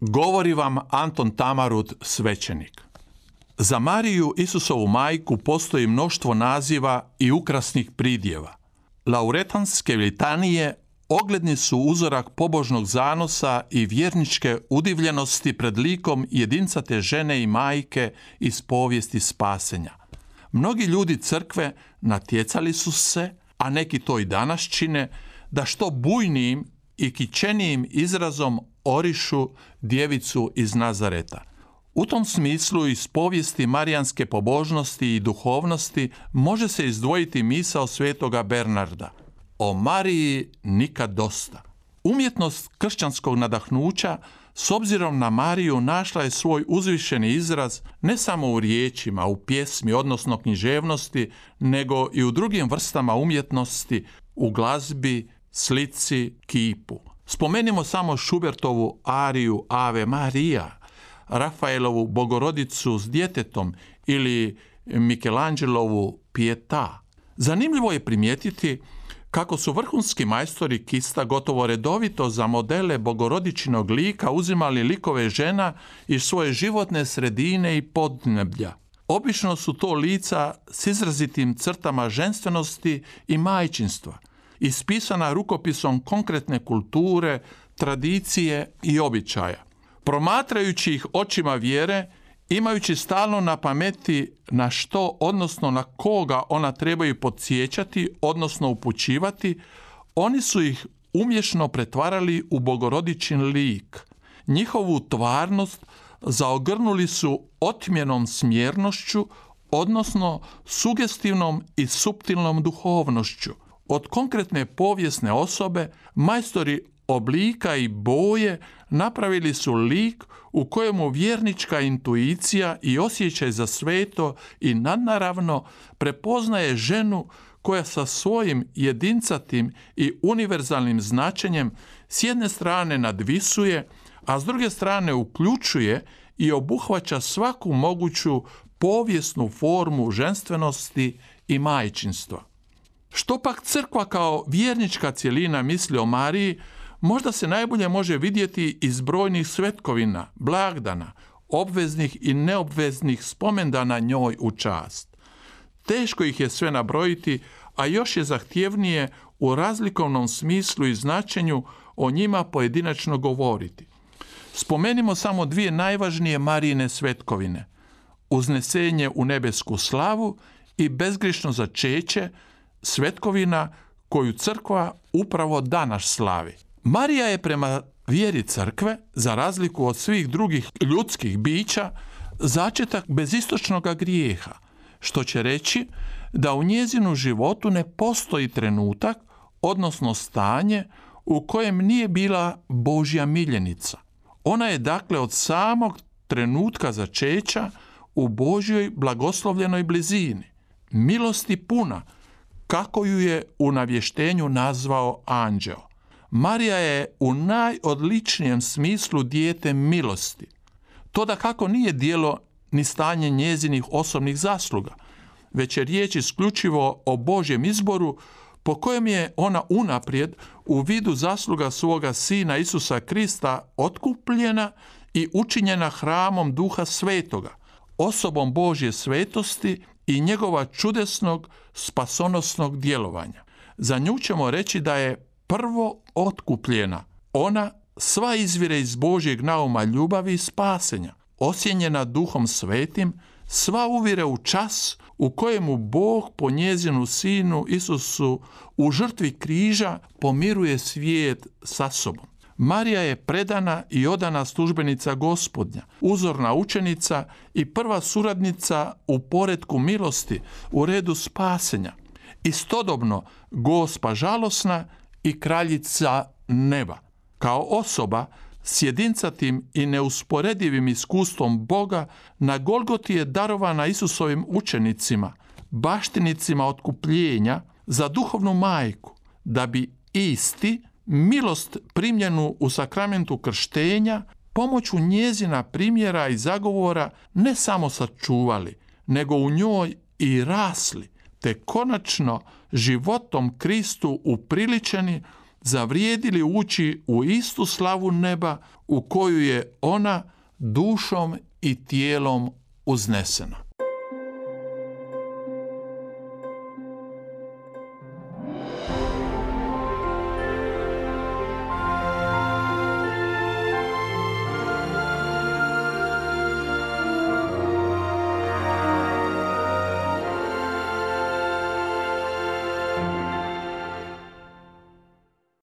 Govori vam Anton Tamarud, svećenik. Za Mariju Isusovu majku postoji mnoštvo naziva i ukrasnih pridjeva. Lauretanske litanije ogledni su uzorak pobožnog zanosa i vjerničke udivljenosti pred likom jedincate žene i majke iz povijesti spasenja. Mnogi ljudi crkve natjecali su se, a neki to i danas čine, da što bujnijim i kičenijim izrazom orišu djevicu iz Nazareta. U tom smislu iz povijesti marijanske pobožnosti i duhovnosti može se izdvojiti misao svetoga Bernarda. O Mariji nikad dosta. Umjetnost kršćanskog nadahnuća s obzirom na Mariju našla je svoj uzvišeni izraz ne samo u riječima, u pjesmi, odnosno književnosti, nego i u drugim vrstama umjetnosti, u glazbi, slici, kipu. Spomenimo samo Šubertovu ariju Ave Marija, Rafaelovu Bogorodicu s djetetom ili Michelangelovu Pieta. Zanimljivo je primijetiti kako su vrhunski majstori kista gotovo redovito za modele bogorodičinog lika uzimali likove žena iz svoje životne sredine i podneblja. Obično su to lica s izrazitim crtama ženstvenosti i majčinstva – ispisana rukopisom konkretne kulture, tradicije i običaja. Promatrajući ih očima vjere, imajući stalno na pameti na što, odnosno na koga ona trebaju podsjećati, odnosno upućivati, oni su ih umješno pretvarali u bogorodičin lik. Njihovu tvarnost zaogrnuli su otmjenom smjernošću, odnosno sugestivnom i suptilnom duhovnošću – od konkretne povijesne osobe majstori oblika i boje napravili su lik u kojemu vjernička intuicija i osjećaj za sveto i nadnaravno prepoznaje ženu koja sa svojim jedincatim i univerzalnim značenjem s jedne strane nadvisuje, a s druge strane uključuje i obuhvaća svaku moguću povijesnu formu ženstvenosti i majčinstva. Što pak crkva kao vjernička cjelina misli o Mariji, možda se najbolje može vidjeti iz brojnih svetkovina, blagdana, obveznih i neobveznih spomendana njoj u čast. Teško ih je sve nabrojiti, a još je zahtjevnije u razlikovnom smislu i značenju o njima pojedinačno govoriti. Spomenimo samo dvije najvažnije Marijine svetkovine. Uznesenje u nebesku slavu i bezgrišno začeće, svetkovina koju crkva upravo danas slavi. Marija je prema vjeri crkve, za razliku od svih drugih ljudskih bića, začetak bezistočnog grijeha, što će reći da u njezinu životu ne postoji trenutak, odnosno stanje, u kojem nije bila Božja miljenica. Ona je dakle od samog trenutka začeća u Božjoj blagoslovljenoj blizini. Milosti puna, kako ju je u navještenju nazvao anđeo. Marija je u najodličnijem smislu dijete milosti. To da kako nije dijelo ni stanje njezinih osobnih zasluga, već je riječ isključivo o Božjem izboru po kojem je ona unaprijed u vidu zasluga svoga sina Isusa Krista otkupljena i učinjena hramom duha svetoga, osobom Božje svetosti i njegova čudesnog spasonosnog djelovanja. Za nju ćemo reći da je prvo otkupljena. Ona sva izvire iz Božjeg nauma ljubavi i spasenja, osjenjena duhom svetim, sva uvire u čas u kojemu Bog po njezinu sinu Isusu u žrtvi križa pomiruje svijet sa sobom. Marija je predana i odana službenica gospodnja, uzorna učenica i prva suradnica u poredku milosti, u redu spasenja. Istodobno gospa žalosna i kraljica neba. Kao osoba s jedincatim i neusporedivim iskustvom Boga na Golgoti je darovana Isusovim učenicima, baštinicima otkupljenja za duhovnu majku, da bi isti milost primljenu u sakramentu krštenja pomoću njezina primjera i zagovora ne samo sačuvali, nego u njoj i rasli, te konačno životom Kristu upriličeni zavrijedili ući u istu slavu neba u koju je ona dušom i tijelom uznesena.